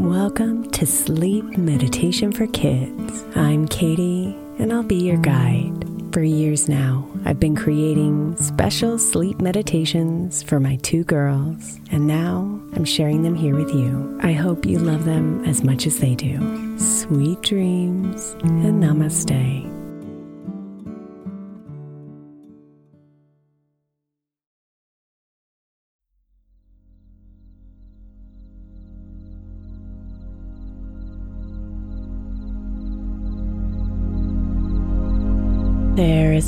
Welcome to Sleep Meditation for Kids. I'm Katie, and I'll be your guide. For years now, I've been creating special sleep meditations for my two girls, and now I'm sharing them here with you. I hope you love them as much as they do. Sweet dreams and namaste.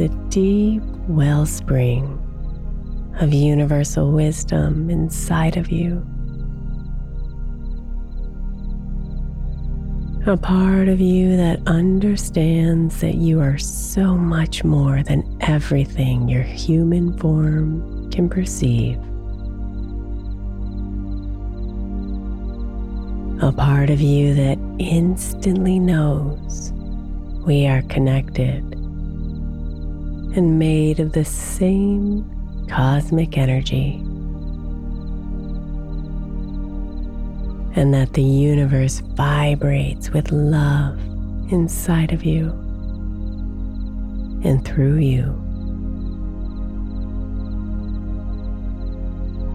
A deep wellspring of universal wisdom inside of you. A part of you that understands that you are so much more than everything your human form can perceive. A part of you that instantly knows we are connected and made of the same cosmic energy, and that the universe vibrates with love inside of you and through you.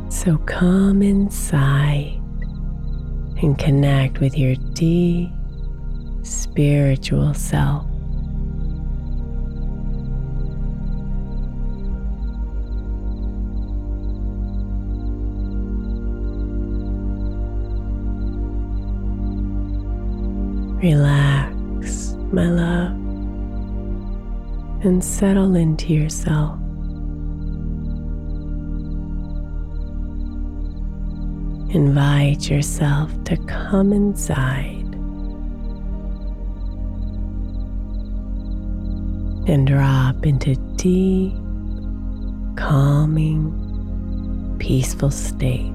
So come inside and connect with your deep spiritual self. Relax, my love, and settle into yourself. Invite yourself to come inside and drop into deep, calming, peaceful state.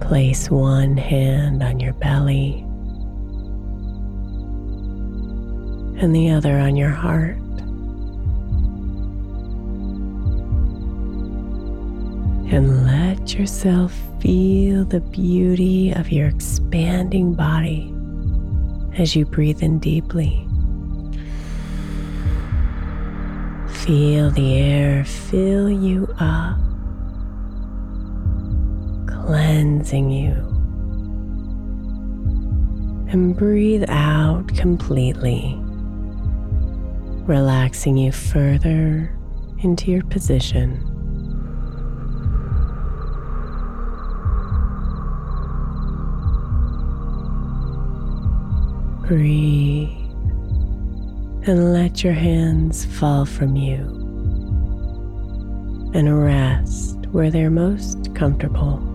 Place one hand on your belly and the other on your heart. And let yourself feel the beauty of your expanding body as you breathe in deeply. Feel the air fill you up cleansing you. And breathe out completely, relaxing you further into your position. Breathe and let your hands fall from you and rest where they're most comfortable.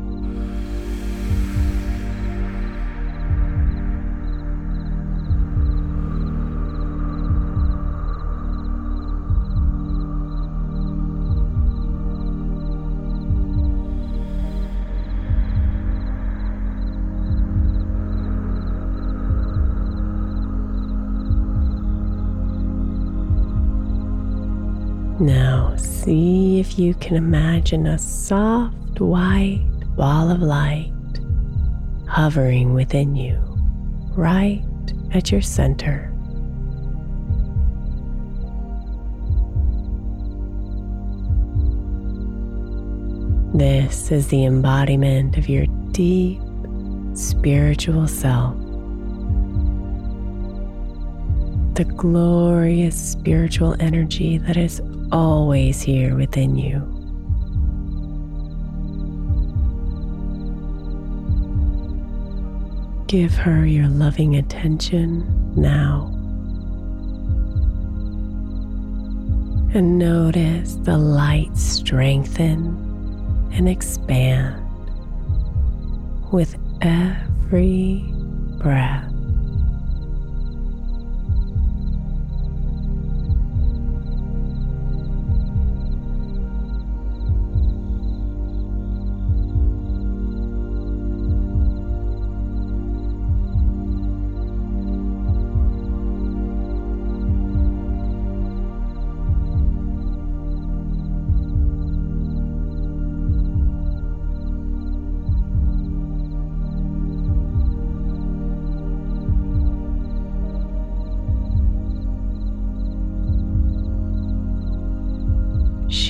If you can imagine a soft white ball of light hovering within you, right at your center. This is the embodiment of your deep spiritual self. The glorious spiritual energy that is always here within you. Give her your loving attention now. And notice the light strengthen and expand with every breath.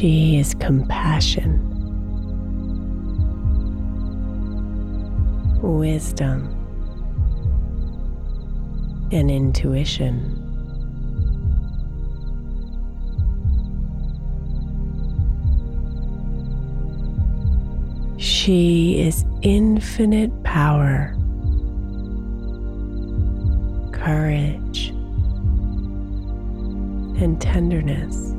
She is compassion, wisdom, and intuition. She is infinite power, courage, and tenderness.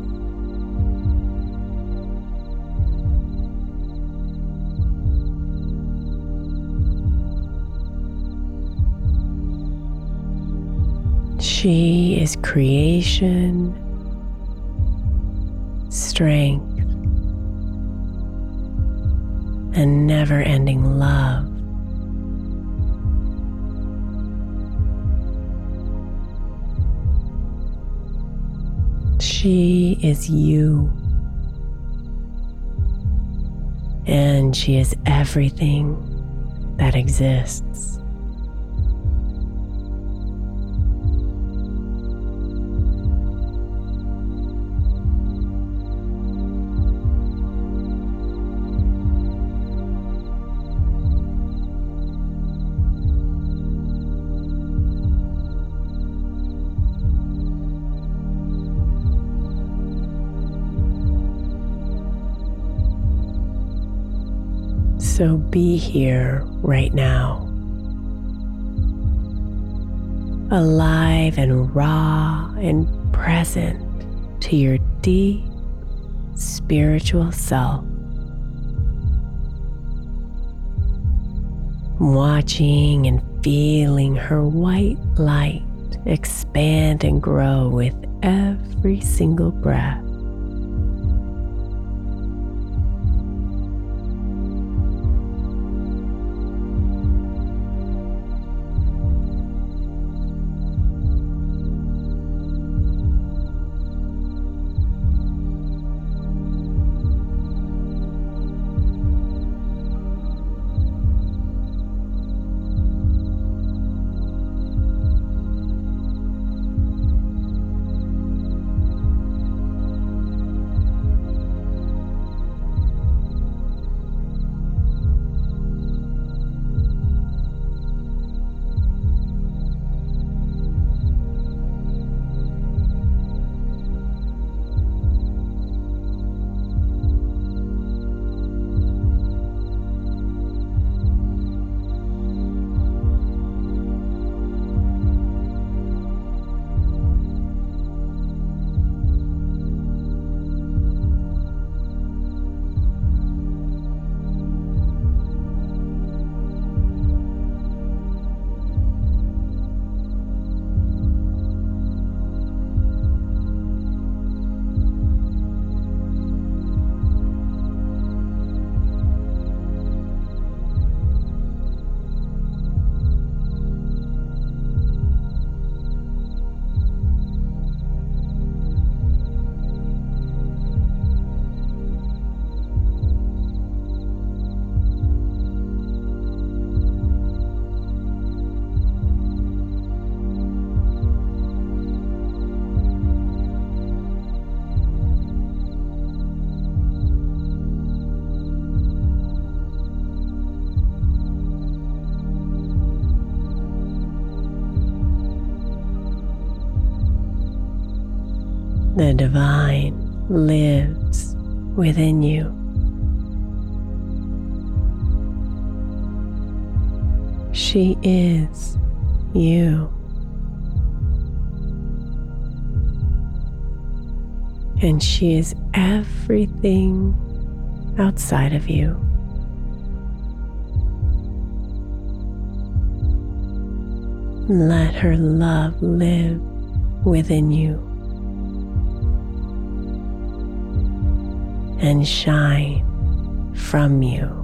She is creation, strength, and never ending love. She is you. And she is everything that exists. So be here right now, alive and raw and present to your deep spiritual self. Watching and feeling her white light expand and grow with every single breath. The divine lives within you. She is you. And she is everything outside of you. Let her love live within you. And shine from you.